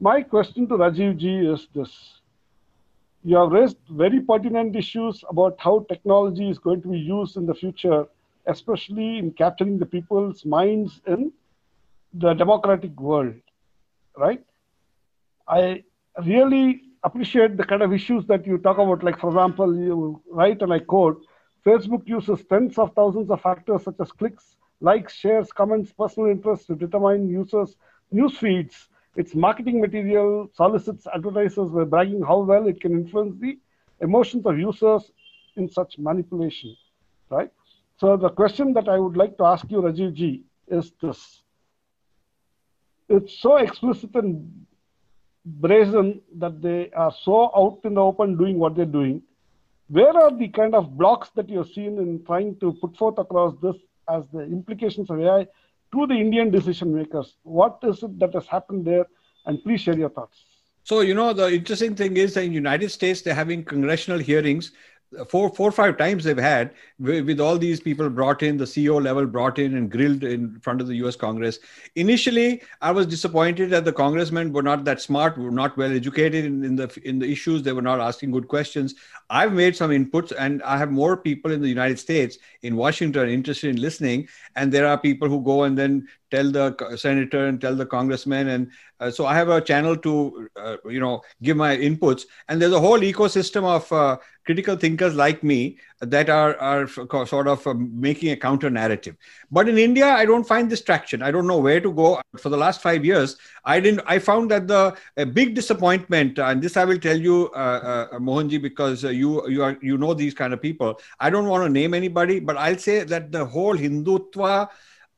my question to Rajiv ji is this. You have raised very pertinent issues about how technology is going to be used in the future, especially in capturing the people's minds in the democratic world, right? I really appreciate the kind of issues that you talk about. Like, for example, you write and I quote Facebook uses tens of thousands of factors such as clicks, likes, shares, comments, personal interests to determine users' news feeds. Its marketing material solicits advertisers by bragging how well it can influence the emotions of users in such manipulation, right? So the question that I would like to ask you, Rajiv ji, is this. It's so explicit and brazen that they are so out in the open doing what they're doing. Where are the kind of blocks that you've seen in trying to put forth across this as the implications of AI to the Indian decision makers? What is it that has happened there? And please share your thoughts. So, you know, the interesting thing is that in United States, they're having congressional hearings four four or five times they've had with, with, all these people brought in the ceo level brought in and grilled in front of the us congress. Initially i was disappointed that the congressmen were not that smart were not well educated in, in the in the issues. They were not asking good questions. I've made some inputs and i have more people in the united states in washington interested in listening and there are people who go and then tell the senator and tell the congressman and uh, so i have a channel to uh, you know give my inputs. And there's a whole ecosystem of uh, critical thinkers like me that are are sort of uh, making a counter narrative. But in india i don't find this traction. I don't know where to go. For the last 5 years i didn't i found that the big disappointment and this i will tell you uh, uh, mohanji because you you are you know these kind of people. I don't want to name anybody but i'll say that the whole hindutva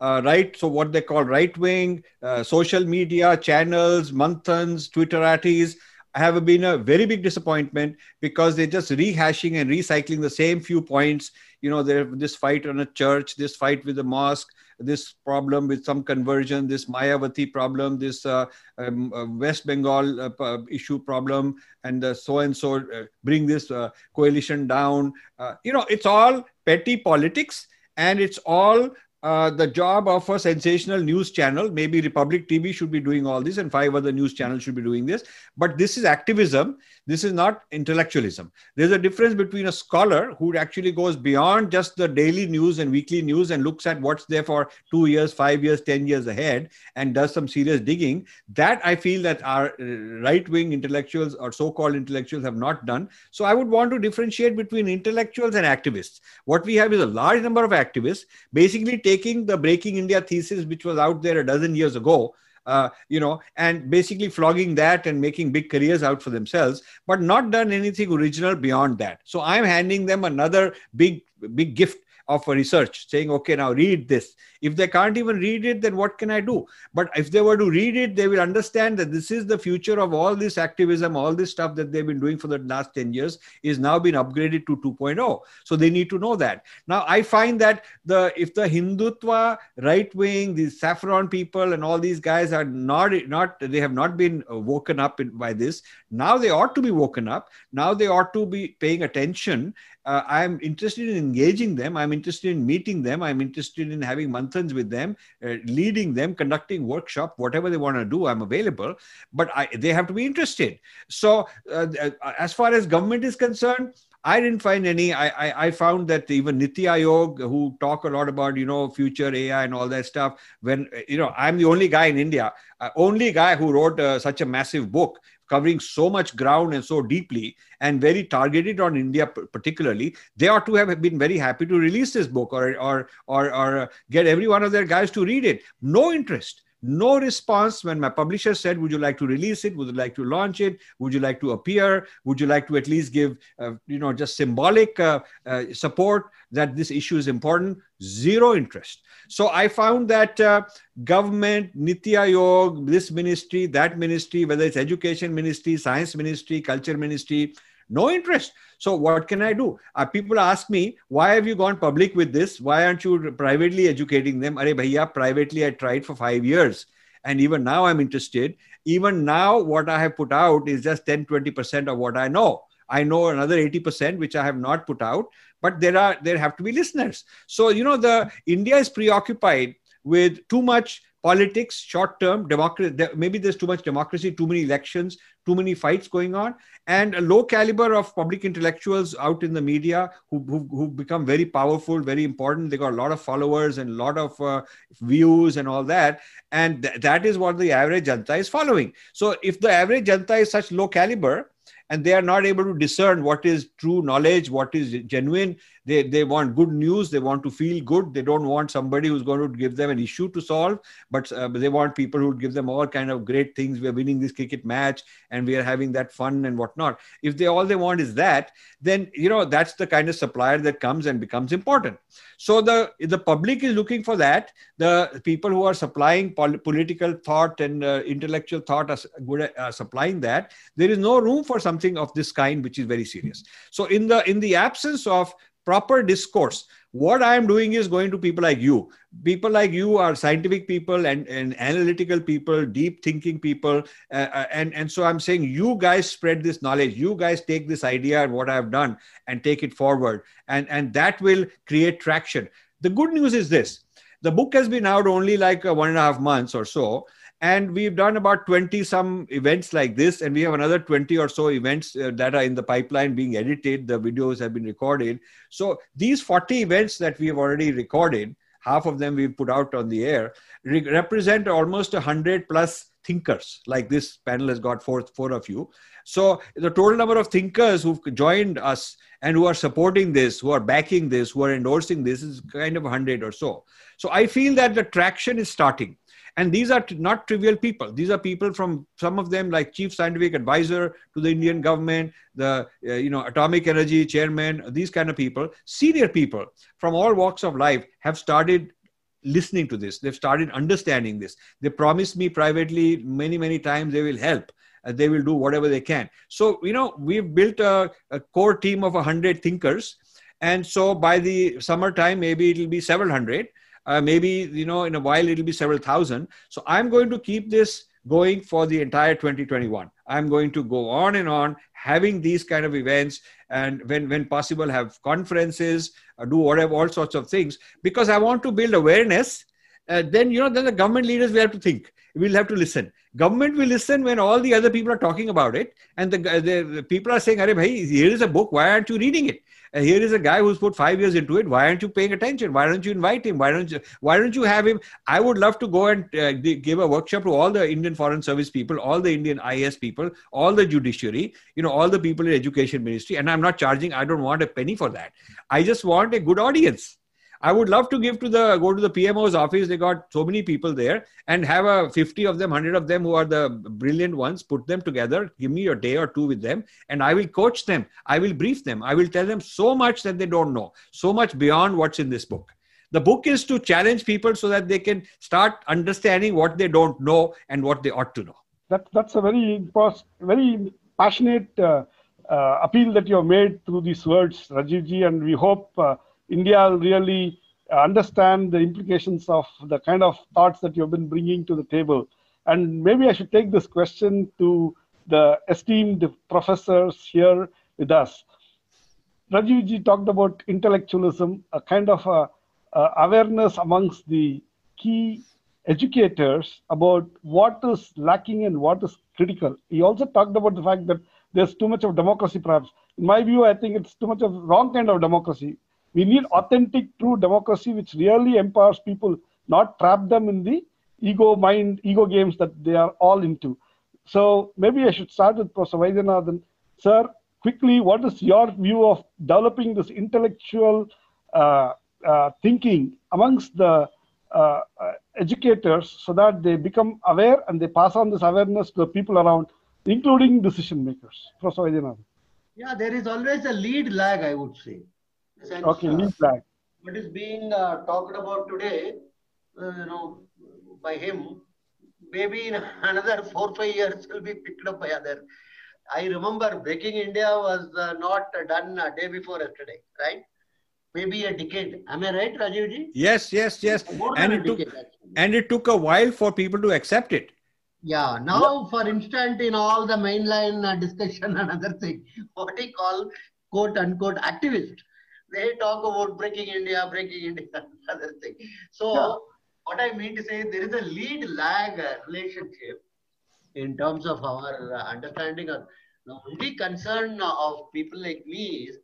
uh, right? So what they call right wing, uh, social media channels, manthans, Twitterati have been a very big disappointment because they're just rehashing and recycling the same few points. You know, there's this fight on a church, this fight with the mosque, this problem with some conversion, this Mayawati problem, this uh, um, uh, West Bengal uh, issue problem, and so and so bring this uh, coalition down. Uh, you know, it's all petty politics and it's all uh, the job of a sensational news channel. Maybe Republic TV should be doing all this, and five other news channels should be doing this. But this is activism. This is not intellectualism. There's a difference between a scholar who actually goes beyond just the daily news and weekly news and looks at what's there for two years, five years, ten years ahead, and does some serious digging. That I feel that our uh, right-wing intellectuals or so-called intellectuals have not done. So I would want to differentiate between intellectuals and activists. What we have is a large number of activists, basically taking the Breaking India thesis, which was out there a dozen years ago, uh, you know, and basically flogging that and making big careers out for themselves, but not done anything original beyond that. So I'm handing them another big, big gift of a research saying okay now read this. If they can't even read it then what can i do? But if they were to read it they will understand that this is the future of all this activism all this stuff that they've been doing for the last 10 years is now been upgraded to 2.0 so they need to know that. Now i find that the if the hindutva right wing these saffron people and all these guys are not not they have not been uh, woken up in, by this now they ought to be woken up. Now they ought to be paying attention uh, i'm interested in engaging them. I'm interested in meeting them. I'm interested in having manthans with them uh, leading them conducting workshop whatever they want to do i'm available but I, they have to be interested. So uh, uh, as far as government is concerned I didn't find any. I, I, I found that even Niti Aayog, who talk a lot about you know future AI and all that stuff, when you know I'm the only guy in India, uh, only guy who wrote uh, such a massive book covering so much ground and so deeply and very targeted on India particularly, they ought to have been very happy to release this book or, or, or, or get every one of their guys to read it. No interest no response when my publisher said would you like to release it? Would you like to launch it? Would you like to appear? Would you like to at least give uh, you know just symbolic uh, uh, support that this issue is important? Zero interest. So i found that uh, government niti aayog this ministry that ministry whether it's education ministry science ministry culture ministry no interest. So what can i do? Uh, people ask me why have you gone public with this? Why aren't you privately educating them? Are bhaiya privately i tried for 5 years and even now i'm interested. Even now what i have put out is just 10 20% of what i know. I know another 80% which i have not put out but there are there have to be listeners. So you know the india is preoccupied with too much politics, short term democracy. Maybe there's too much democracy, too many elections, too many fights going on, and a low caliber of public intellectuals out in the media who who, who become very powerful, very important. They got a lot of followers and a lot of uh, views and all that, and th- that is what the average janta is following. So if the average janta is such low caliber and they are not able to discern what is true knowledge, what is genuine. They, they want good news. They want to feel good. They don't want somebody who's going to give them an issue to solve, but uh, they want people who give them all kind of great things. We are winning this cricket match and we are having that fun and whatnot. If they all they want is that, then you know that's the kind of supplier that comes and becomes important. So the the public is looking for that. The people who are supplying pol- political thought and uh, intellectual thought are good at uh, supplying that. There is no room for something of this kind, which is very serious. So in the in the absence of proper discourse. What i am doing is going to people like you. People like you are scientific people and, and analytical people deep thinking people. Uh, uh, and and so i'm saying you guys spread this knowledge. You guys take this idea and what i've done and take it forward. And and that will create traction. The good news is this. The book has been out only like uh, one and a half months or so and we've done about 20 some events like this and we have another 20 or so events uh, that are in the pipeline being edited. The videos have been recorded. So these 40 events that we have already recorded half of them we've put out on the air re- represent almost 100 plus thinkers. Like this panel has got four four of you. So the total number of thinkers who've joined us and who are supporting this who are backing this who are endorsing this is kind of 100 or so. So i feel that the traction is starting and these are not trivial people. These are people from some of them like chief scientific advisor to the Indian government, the uh, you know atomic energy chairman, these kind of people, senior people from all walks of life have started listening to this. They've started understanding this. They promised me privately many many times they will help. Uh, they will do whatever they can. So you know we've built a, a core team of hundred thinkers, and so by the summertime maybe it'll be several hundred uh, maybe you know in a while it'll be several thousand. So i'm going to keep this going for the entire 2021 i'm going to go on and on having these kind of events and when when possible have conferences uh, do whatever all sorts of things. Because i want to build awareness uh, then you know then the government leaders will have to think we'll have to listen. Government will listen when all the other people are talking about it and the, the, the people are saying Arey, here is a book. Why aren't you reading it and here is a guy who's put five years into it. Why aren't you paying attention? Why don't you invite him? Why don't you? Why don't you have him? I would love to go and uh, give a workshop to all the Indian Foreign Service people, all the Indian IAS people, all the judiciary, you know, all the people in education ministry. And I'm not charging. I don't want a penny for that. I just want a good audience. I would love to give to the go to the PMO's office. They got so many people there and have a 50 of them, 100 of them who are the brilliant ones, put them together, give me a day or two with them, and I will coach them. I will brief them. I will tell them so much that they don't know, so much beyond what's in this book. The book is to challenge people so that they can start understanding what they don't know and what they ought to know. That, that's a very, very passionate uh, uh, appeal that you have made through these words, Rajivji, and we hope uh, India really understand the implications of the kind of thoughts that you've been bringing to the table. And maybe I should take this question to the esteemed professors here with us. Rajivji talked about intellectualism, a kind of a, a awareness amongst the key educators about what is lacking and what is critical. He also talked about the fact that there's too much of democracy, perhaps. In my view, I think it's too much of wrong kind of democracy. We need authentic, true democracy which really empowers people, not trap them in the ego mind, ego games that they are all into. So maybe I should start with Professor Vaidyanathan. Sir, quickly, what is your view of developing this intellectual uh, uh, thinking amongst the uh, uh educators so that they become aware and they pass on this awareness to the people around, including decision makers? Professor Vaidyanathan. Yeah, there is always a lead lag, I would say sense, okay, lead lag. What is being uh, talked about today, uh, you know, by him, maybe in another four five years will be picked up by other. I remember Breaking India was uh, not done a day before yesterday, right? Maybe a decade. Am I right, Rajivji? Yes, yes, yes. and it took and it took a while for people to accept it. Yeah. Now, for instance, in all the mainline uh, discussion and other thing, what he call quote unquote activist they talk about breaking India, breaking India, other thing. So yeah. what I mean to say, there is a lead lag uh, relationship in terms of our uh, understanding. Of, the only concern of people like me is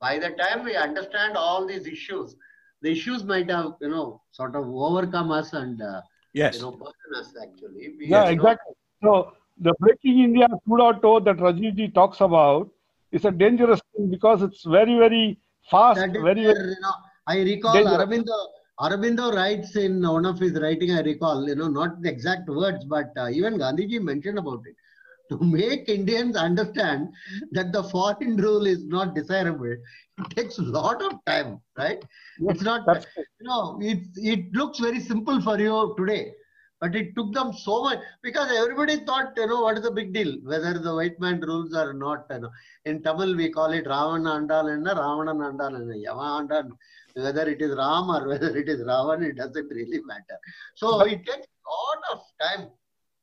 by the time we understand all these issues, the issues might have, you know, sort of overcome us and, uh, Yes. you know, burden us actually. We, Yeah, you know, exactly. So the Breaking India 2.0 that Rajivji talks about is a dangerous thing because it's very, very fast, very, where, you know, I recall. Aurobindo, Aurobindo writes in one of his writing, I recall, you know, not the exact words, but uh, even Gandhiji mentioned about it. To make Indians understand that the foreign rule is not desirable, it takes a lot of time, right? Yes, It's not, you know, it, it looks very simple for you today, but it took them so much because everybody thought, you know, what is the big deal? Whether the white man rules or not, you know. In Tamil, we call it Ravana Andalana, Ravana Andalana, Yama Andan. Whether it is Ram or whether it is Ravan, it doesn't really matter. So it takes a lot of time.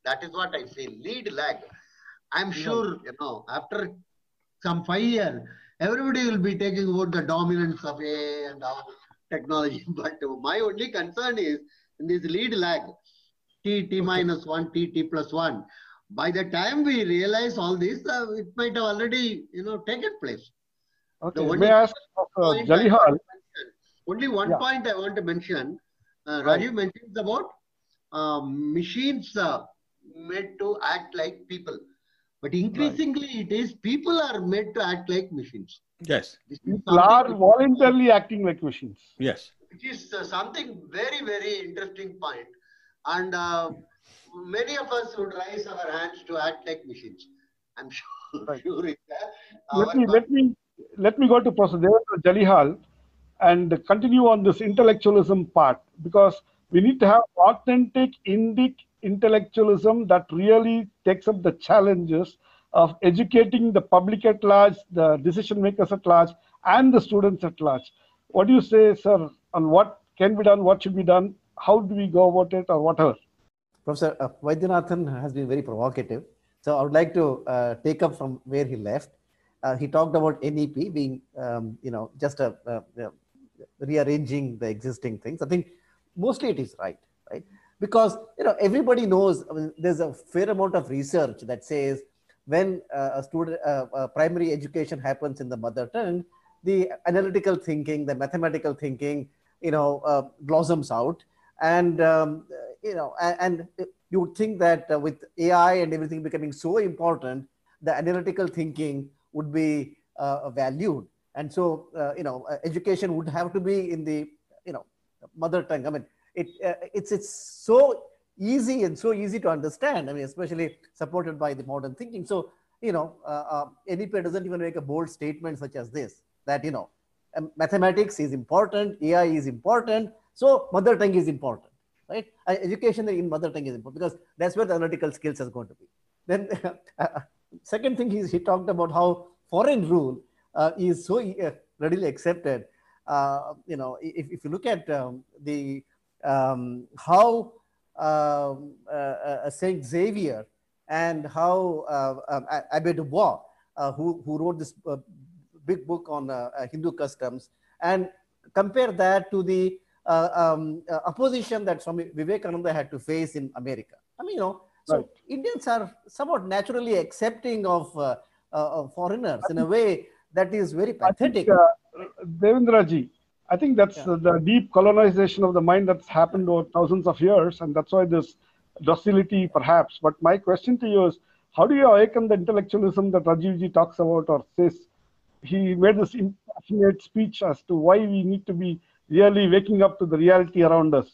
That is what I feel. Lead lag. I'm sure, you know, after some five years, everybody will be taking about the dominance of AI and all technology. But my only concern is in this lead lag, T, T minus one, T, T plus one. By the time we realize all this, uh, it might have already, you know, taken place. Okay. only May I ask Dr. Point I want Jalihal? Only one Yeah. point I want to mention. Uh, Right. Rajiv mentions about um, machines uh, made to act like people. But increasingly, it is people are made to act like machines. Yes. People are voluntarily acting like machines. Yes. which is uh, something very, very interesting point. And uh, many of us would raise our hands to act like machines. I'm sure, Right. sure it, uh, Let me, let me, let me go to Professor Devendra Jalihal and continue on this intellectualism part because we need to have authentic Indic intellectualism that really takes up the challenges of educating the public at large, the decision makers at large, and the students at large. What do you say, sir, on what can be done, what should be done, how do we go about it, or whatever? Professor uh, Vaidyanathan has been very provocative. So I would like to uh, take up from where he left. Uh, he talked about NEP being, um, you know, just a, rearranging the existing things. I think mostly it is right, right? Because you know everybody knows. I mean, there's a fair amount of research that says when uh, a student uh, uh, primary education happens in the mother tongue, the analytical thinking, the mathematical thinking, you know, uh, blossoms out, and um, you know, and, you would think that uh, with AI and everything becoming so important, the analytical thinking would be uh, valued, and so uh, you know, uh, education would have to be in the you know mother tongue. I mean, it uh, it's it's so easy and so easy to understand. I mean, especially supported by the modern thinking. So you know, uh, uh, NEP doesn't even make a bold statement such as this that you know, um, mathematics is important, AI is important, so mother tongue is important, right? Uh, education in mother tongue is important because that's where the analytical skills is going to be. Then, uh, second thing is he talked about how foreign rule uh, is so uh, readily accepted. Uh, you know, if, if you look at um, the um, how um, uh, uh, Saint Xavier and how uh, um, Abbe Dubois, uh, who, who wrote this uh, big book on uh, uh, Hindu customs, and compare that to the uh, um, uh, opposition that Swami Vivekananda had to face in America. I mean, you know, so Right. Indians are somewhat naturally accepting of, uh, uh, of foreigners in a way that is very I pathetic. think, uh, Devendraji, I think that's Yeah. uh, the deep colonization of the mind that's happened over thousands of years, and that's why this docility, perhaps. But my question to you is, how do you awaken the intellectualism that Rajivji talks about or says? He made this impassionate speech as to why we need to be really waking up to the reality around us.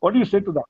What do you say to that?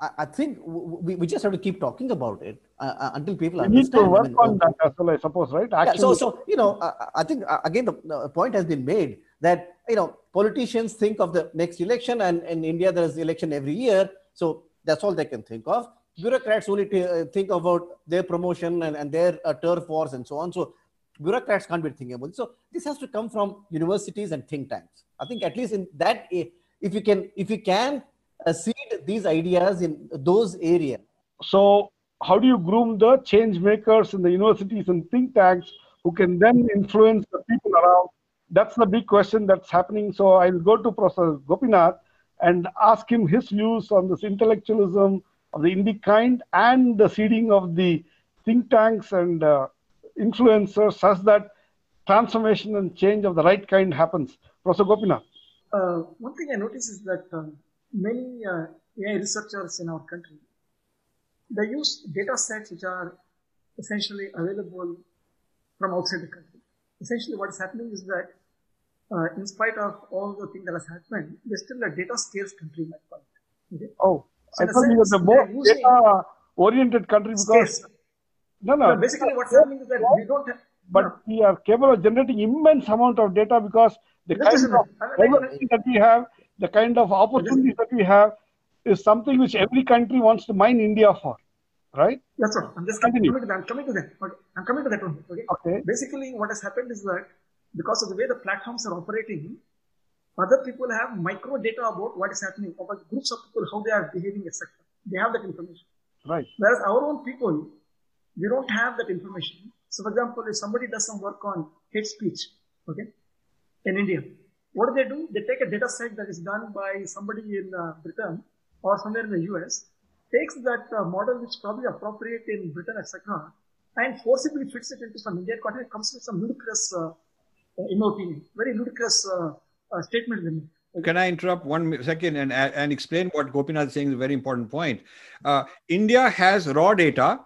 I, I think we, we just have to keep talking about it uh, uh, until people We need understand. to I work mean, on uh, that as well, I suppose, right? Yeah, so, so you know, I, I think uh, again the, the point has been made that you know politicians think of the next election, and in India there is election every year, so that's all they can think of. Bureaucrats only uh, think about their promotion and, and their uh, turf wars and so on. So bureaucrats can't be thinking about it. So this has to come from universities and think tanks. I think at least in that, if you can, if you can uh, seed these ideas in those areas, So, how do you groom the change makers in the universities and think tanks who can then influence the people around? That's the big question that's happening. So, I'll go to Professor Gopinath and ask him his views on this intellectualism of the Indic kind and the seeding of the think tanks and uh, influencers such that transformation and change of the right kind happens. Professor Gopinath. Uh, one thing I notice is that um, many uh, AI researchers in our country, they use data sets which are essentially available from outside the country. Essentially what is happening is that uh, in spite of all the things that has happened, they're still a data scarce country, my point. Okay? Oh, so I thought you were the more data oriented country because. Scarce. No, no. no. Basically, what's happening is that we don't have. But no. we are capable of generating immense amount of data because the kind of diversity that we have, the kind of opportunities that we have, is something which every country wants to mine India for, right? That's right. I'm just coming to that. I'm coming to that. Okay. I'm coming to that one. Okay. Okay. Basically, what has happened is that because of the way the platforms are operating, other people have micro data about what is happening, about groups of people, how they are behaving, etc. They have that information. Right. Whereas our own people, we don't have that information. So, for example, if somebody does some work on hate speech, okay, in India, what do they do? They take a data set that is done by somebody in uh, Britain or somewhere in the US, takes that uh, model which is probably appropriate in Britain, etc., and forcibly fits it into some Indian context, comes with some ludicrous, uh, in my opinion, very ludicrous uh, uh, statement in it. Can I interrupt one second and, and explain what Gopinath is saying is a very important point? Uh, India has raw data,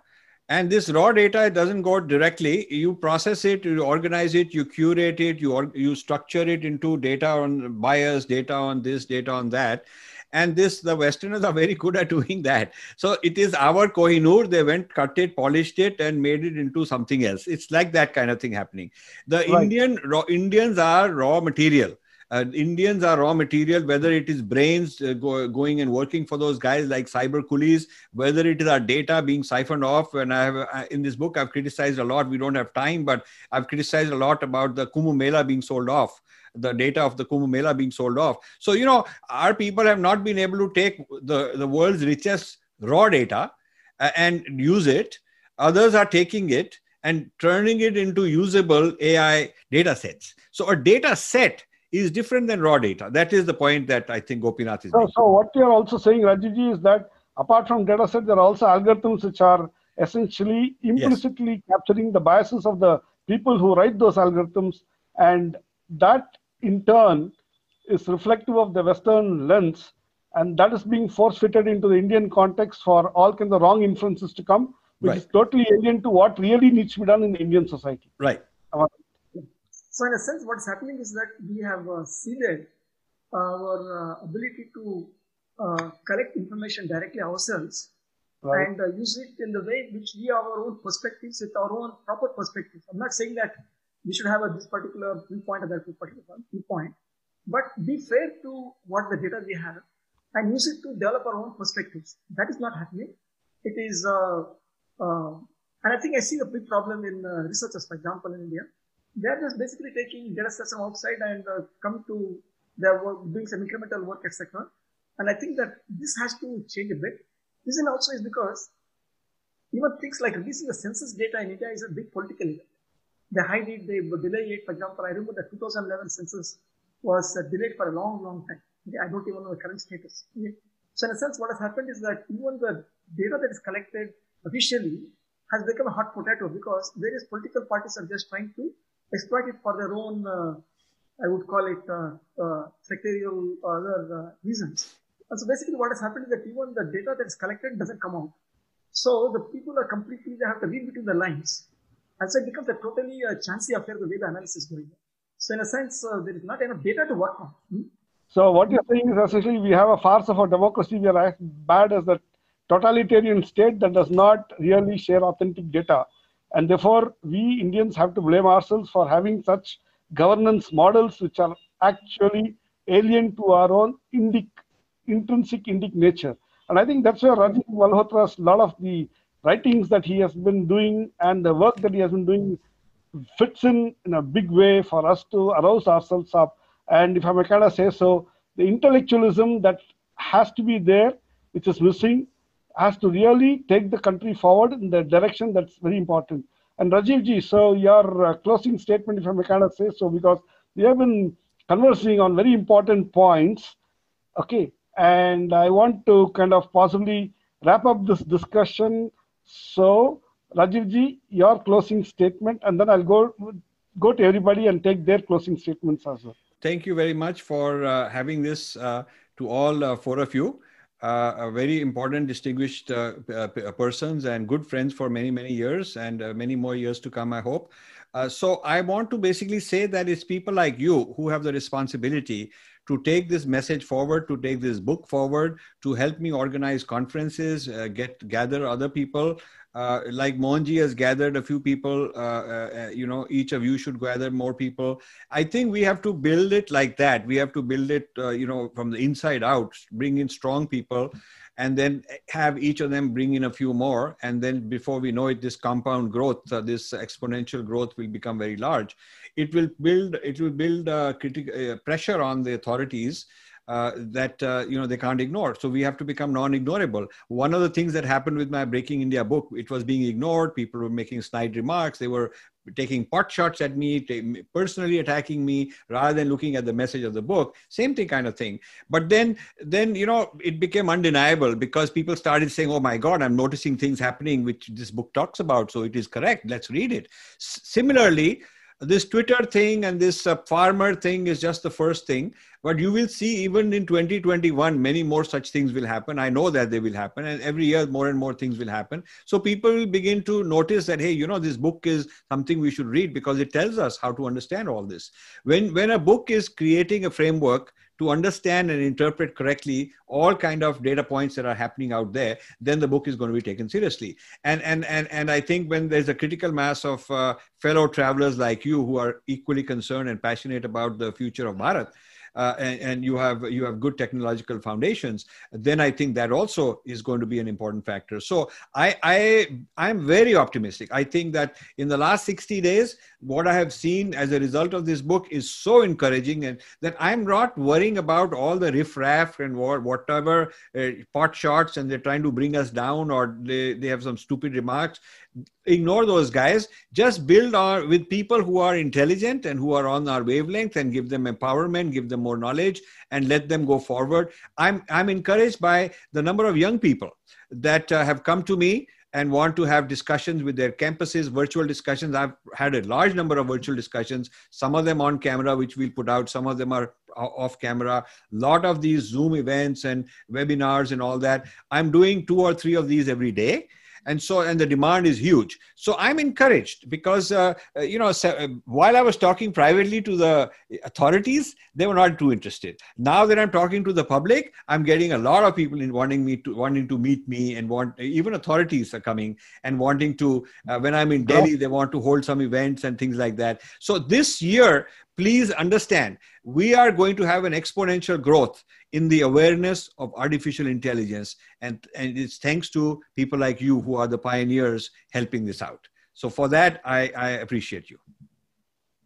and this raw data doesn't go directly. You process it, you organize it, you curate it, you, you structure it into data on bias, data on this, data on that. And this the westerners are very good at doing that. So it is our kohinoor. They went cut it polished it and made it into something else. It's like that kind of thing happening. The right. indian raw, indians are raw material uh, Indians are raw material, whether it is brains uh, go, going and working for those guys like cyber coolies, whether it is our data being siphoned off. And I have uh, in this book, I've criticized a lot. We don't have time, but I've criticized a lot about the Kumbh Mela being sold off the data of the Kumbh Mela being sold off. So, you know, our people have not been able to take the, the world's richest raw data uh, and use it. Others are taking it and turning it into usable AI data sets. So, a data set is different than raw data. That is the point that I think Gopinath is so, making. So, what you're also saying, Rajiji, is that apart from data set, there are also algorithms which are essentially implicitly yes. capturing the biases of the people who write those algorithms and that in turn is reflective of the Western lens, and that is being force fitted into the Indian context for all kinds of wrong inferences to come, which right. is totally alien to what really needs to be done in the Indian society. Right. So, in a sense, what's happening is that we have uh, ceded our uh, ability to uh, collect information directly ourselves right. and uh, use it in the way which we have our own perspectives with our own proper perspectives. I'm not saying that we should have a, this particular viewpoint or that particular viewpoint, but be fair to what the data we have and use it to develop our own perspectives. That is not happening. It is, uh, uh, and I think I see a big problem in uh, researchers, for example, in India. They are just basically taking data sets from outside and uh, come to their work, doing some incremental work, etc. And I think that this has to change a bit. Reason also is because even things like releasing the census data in India is a big political event. They hide it, they delay it. For example, I remember the 2011 census was uh, delayed for a long, long time. I don't even know the current status. Okay. So in a sense, what has happened is that even the data that is collected officially has become a hot potato because various political parties are just trying to exploit it for their own, uh, I would call it, uh, uh sectorial or other reasons. And so basically what has happened is that even the data that is collected doesn't come out. So the people are completely, they have to read between the lines and so it becomes a totally uh, chancy affair the way the analysis is going. So in a sense, uh, there is not enough data to work on. Hmm? So what you're saying is essentially we have a farce of a democracy. We are as bad as the totalitarian state that does not really share authentic data. And therefore, we Indians have to blame ourselves for having such governance models which are actually alien to our own indic, intrinsic indic nature. And I think that's where Rajiv Malhotra's lot of the writings that he has been doing and the work that he has been doing fits in in a big way for us to arouse ourselves up. And if I may kind of say so, the intellectualism that has to be there, which is missing, has to really take the country forward in the direction that's very important. And Rajiv ji, so your uh, closing statement, if I may kind of say so, because we have been conversing on very important points. Okay, and I want to kind of possibly wrap up this discussion. So, Rajiv ji, your closing statement, and then I'll go go to everybody and take their closing statements as well. Thank you very much for uh, having this uh, to all uh, four of you. Uh, a very important, distinguished uh, uh, persons and good friends for many, many years and many more years to come, I hope. so I want to basically say that it's people like you who have the responsibility to take this message forward, to take this book forward, to help me organize conferences, uh, get gather other people. Uh, like Mohanji has gathered a few people, uh, uh, uh, you know, each of you should gather more people. I think we have to build it like that. We have to build it, uh, you know, from the inside out, bring in strong people and then have each of them bring in a few more and then before we know it this compound growth uh, this exponential growth will become very large it will build it will build uh, pressure on the authorities uh, that uh, you know they can't ignore. So we have to become non-ignorable. One of the things that happened with my Breaking India book, it was being ignored. People were making snide remarks. They were taking pot shots at me, t- personally attacking me, rather than looking at the message of the book. Same thing, kind of thing. But then, then you know, it became undeniable because people started saying, "Oh my God, I'm noticing things happening which this book talks about, so it is correct. Let's read it." S- similarly this Twitter thing and this uh, farmer thing is just the first thing. But you will see even in 2021, many more such things will happen. I know that they will happen. And every year, more and more things will happen. So people will begin to notice that, hey, you know, this book is something we should read because it tells us how to understand all this. When, when a book is creating a framework, to understand and interpret correctly all kind of data points that are happening out there then the book is going to be taken seriously. And and and, and i think when there's a critical mass of uh, fellow travelers like you who are equally concerned and passionate about the future of bharat uh, and, and, you have you have good technological foundations, then I think that also is going to be an important factor. So I I I'm very optimistic. I think that in the last 60 days, what I have seen as a result of this book is so encouraging, and that I'm not worrying about all the riffraff and whatever uh, pot shots, and they're trying to bring us down, or they, they have some stupid remarks ignore those guys. Just build our with people who are intelligent and who are on our wavelength and give them empowerment give them more knowledge and let them go forward. I'm i'm encouraged by the number of young people that uh, have come to me and want to have discussions with their campuses virtual discussions. I've had a large number of virtual discussions some of them on camera which we'll put out. Some of them are off camera. A lot of these zoom events and webinars and all that. I'm doing two or three of these every day and so and the demand is huge. So i'm encouraged because uh, uh you know uh, while i was talking privately to the authorities they were not too interested. Now that i'm talking to the public i'm getting a lot of people in wanting me to wanting to meet me and want even authorities are coming and wanting to uh, when i'm in delhi they want to hold some events and things like that. So this year please understand we are going to have an exponential growth in the awareness of artificial intelligence and, and it's thanks to people like you who are the pioneers helping this out. So for that i, I appreciate you.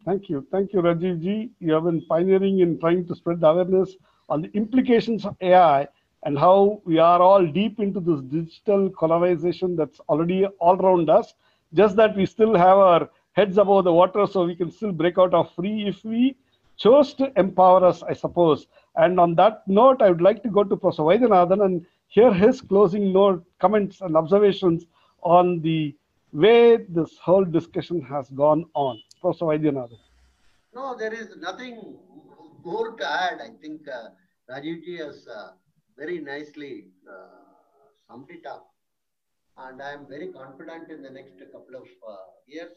Thank you. Thank you rajiv ji. You have been pioneering in trying to spread the awareness on the implications of ai and how we are all deep into this digital colonization that's already all around us. Just that we still have our heads above the water so we can still break out of free if we chose to empower us, I suppose. And on that note, I would like to go to Professor Vaidyanathan and hear his closing note, comments, and observations on the way this whole discussion has gone on. Professor Vaidyanathan. No, there is nothing more to add. I think uh, Rajivji has uh, very nicely uh, summed it up. And I am very confident in the next couple of uh, years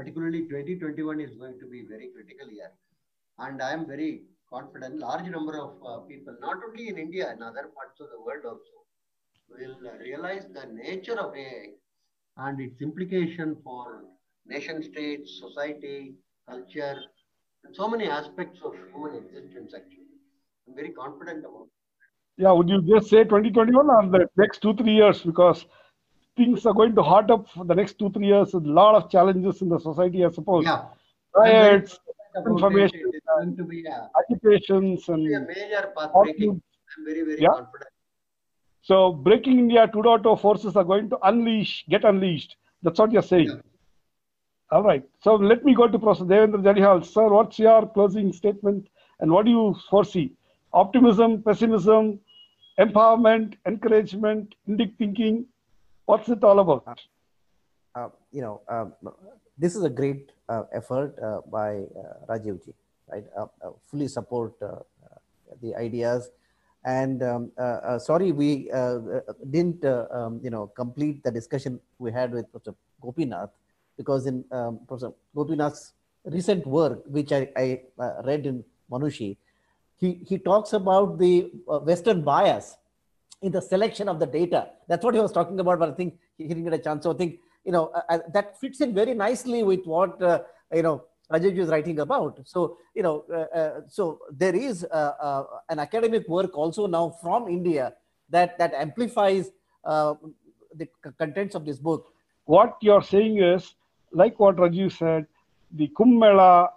particularly 2021 is going to be very critical year. And I am very confident, large number of uh, people, not only in India, in other parts of the world also, will realize the nature of AI and its implication for nation states, society, culture, and so many aspects of human existence actually. I'm very confident about it. Yeah, would you just say 2021 or the next two, three years? Because things are going to hot up for the next two, three years. A lot of challenges in the society, I suppose. Yeah. Riots, information, it, going to be a, agitations, and a major path breaking. I'm very, very yeah. confident. So, Breaking India 2.0 forces are going to unleash, get unleashed. That's what you're saying. Yeah. All right. So, let me go to Professor Devendra Jalihal. Sir, what's your closing statement and what do you foresee? Optimism, pessimism, empowerment, encouragement, Indic thinking. What's it all about? Uh, you know, um, this is a great uh, effort uh, by uh, Rajiv ji, right? Uh, uh, fully support uh, uh, the ideas. And um, uh, uh, sorry, we uh, uh, didn't, uh, um, you know, complete the discussion we had with Professor Gopinath because in um, Professor Gopinath's recent work, which I, I uh, read in Manushi, he, he talks about the uh, Western bias in the selection of the data. That's what he was talking about, but I think he didn't get a chance. So I think, you know, uh, uh, that fits in very nicely with what, uh, you know, Rajiv is writing about. So, you know, uh, uh, so there is uh, an academic work also now from India that, that amplifies the contents of this book. What you're saying is, like what Rajiv said, the Kumbh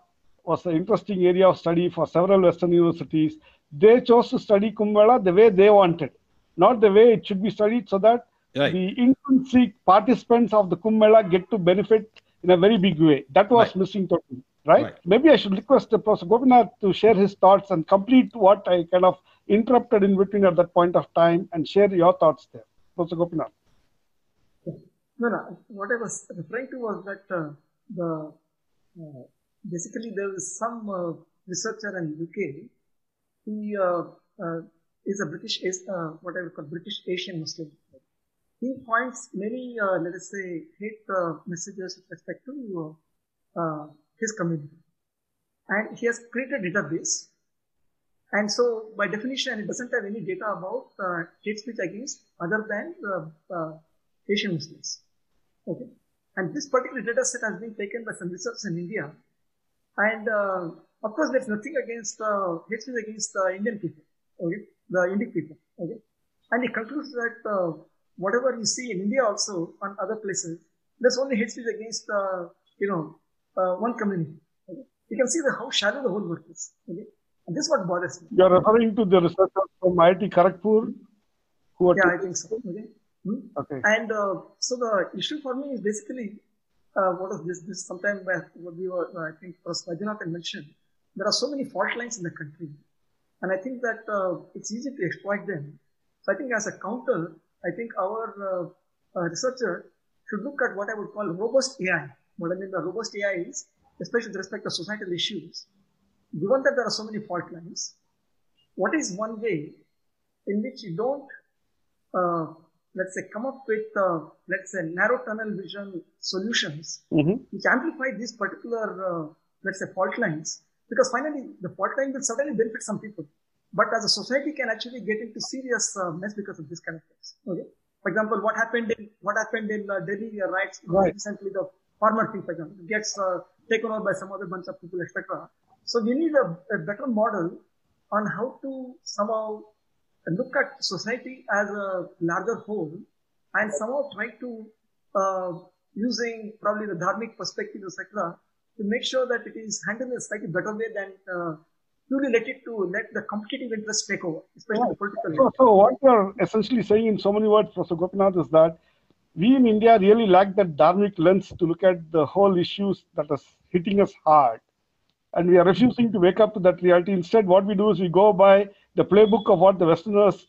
was an interesting area of study for several Western universities. They chose to study Kumbh the way they wanted, not the way it should be studied, so that Right. the intrinsic participants of the Kumbh Mela get to benefit in a very big way. That was Right. missing totally, right? Right. Maybe I should request the Professor Gopinath to share his thoughts and complete what I kind of interrupted in between at that point of time and share your thoughts there. Professor Gopinath. No, no. What I was referring to was that uh, the uh, basically there is some uh, researcher in UK. He uh, uh, is a British, is uh, what I would call British Asian Muslim. He finds many, uh, let us say, hate uh, messages with respect to uh, uh, his community, and he has created a database. And so, by definition, it doesn't have any data about uh, hate speech against other than Asian Muslims. Okay. And this particular data set has been taken by some researchers in India. And of course, there's nothing against hate speech against Indian people, okay, the Indian people. Okay. And he concludes that uh, whatever you see in India also on other places, there's only hate speech against, uh, you know, uh, one community. Okay. You can see the, how shallow the whole work is. Okay. And this is what bothers me. You're referring to the researchers from IIT Kharagpur who are Yeah, I think so. Okay. Hmm? okay. And uh, so the issue for me is basically uh, what was this? This sometime back, what we were, uh, I think, was Rajanath had mentioned. There are so many fault lines in the country, and I think that uh, it's easy to exploit them. So I think as a counter, I think our uh, uh, researcher should look at what I would call robust AI. What I mean by robust AI is, especially with respect to societal issues, given that there are so many fault lines, what is one way in which you don't uh, let's say, come up with, uh, let's say, narrow tunnel vision solutions Mhm. which amplify these particular, uh, let's say, fault lines. Because finally, the fault line will certainly benefit some people. But as a society can actually get into serious uh, mess because of this kind of things. Okay. For example, what happened in, what happened in uh, Delhi uh, riots Right. recently, the farmer thing, for example, gets uh, taken over by some other bunch of people, etc. So we need a, a better model on how to somehow look at society as a larger whole and somehow try to uh, using probably the dharmic perspective etc to make sure that it is handled in a slightly better way than uh, purely let it to let the competitive interests take over especially the political So, so what you're essentially saying in so many words, Professor Gopinath, is that we in India really lack that dharmic lens to look at the whole issues that is hitting us hard. And we are refusing to wake up to that reality. Instead, what we do is we go by the playbook of what the Westerners,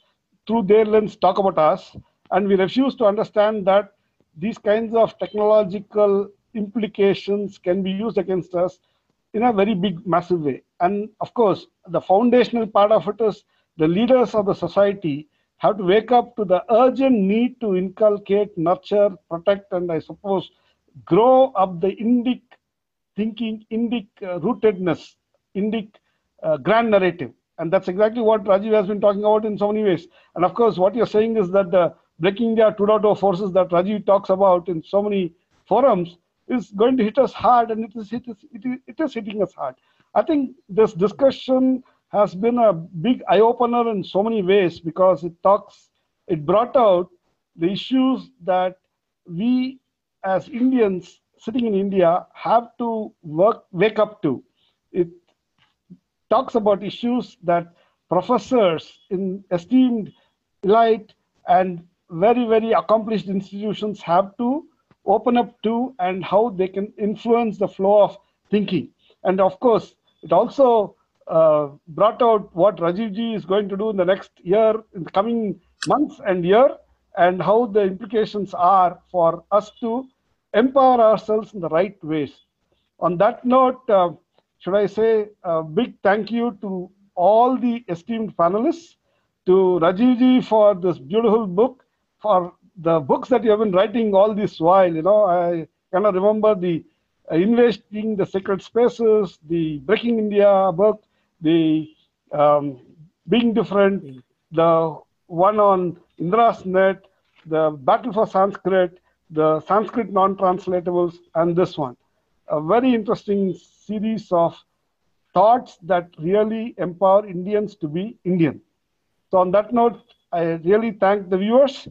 through their lens, talk about us. And we refuse to understand that these kinds of technological implications can be used against us in a very big, massive way. And of course, the foundational part of it is the leaders of the society have to wake up to the urgent need to inculcate, nurture, protect, and I suppose grow up the Indic thinking, Indic uh, rootedness, Indic uh, grand narrative. And that's exactly what Rajiv has been talking about in so many ways. And of course, what you're saying is that the Breaking India 2.0 forces that Rajiv talks about in so many forums is going to hit us hard, and it is, it is, it is, it is hitting us hard. I think this discussion has been a big eye opener in so many ways because it talks, it brought out the issues that we as Indians sitting in India have to work, wake up to. It talks about issues that professors in esteemed elite and very, very accomplished institutions have to open up to and how they can influence the flow of thinking. And of course, it also uh, brought out what Rajiv ji is going to do in the next year, in the coming months and year, and how the implications are for us to empower ourselves in the right ways. On that note, uh, should I say a big thank you to all the esteemed panelists, to Rajiv ji for this beautiful book, for the books that you have been writing all this while. You know, I cannot remember the uh, Investing the Sacred Spaces, the Breaking India book, the um, Being Different, the one on Indra's Net, the Battle for Sanskrit, the Sanskrit non-translatables, and this one. A very interesting series of thoughts that really empower Indians to be Indian. So on that note, I really thank the viewers.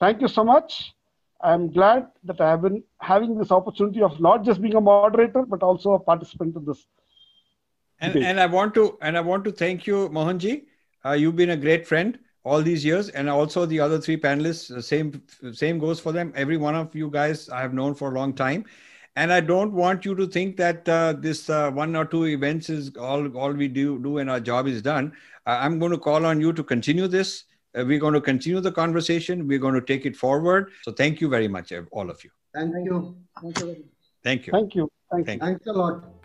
Thank you so much. I'm glad that I have been having this opportunity of not just being a moderator, but also a participant in this. And, and I want to and I want to thank you, Mohanji. Uh, you've been a great friend all these years, and also the other three panelists. Same same goes for them. Every one of you guys I have known for a long time, and I don't want you to think that uh, this uh, one or two events is all all we do do and our job is done. Uh, I'm going to call on you to continue this. Uh, we're going to continue the conversation. We're going to take it forward. So thank you very much, all of you. Thank you. Thank you. Thank you. Thank you. Thank you. Thank you. Thanks a lot.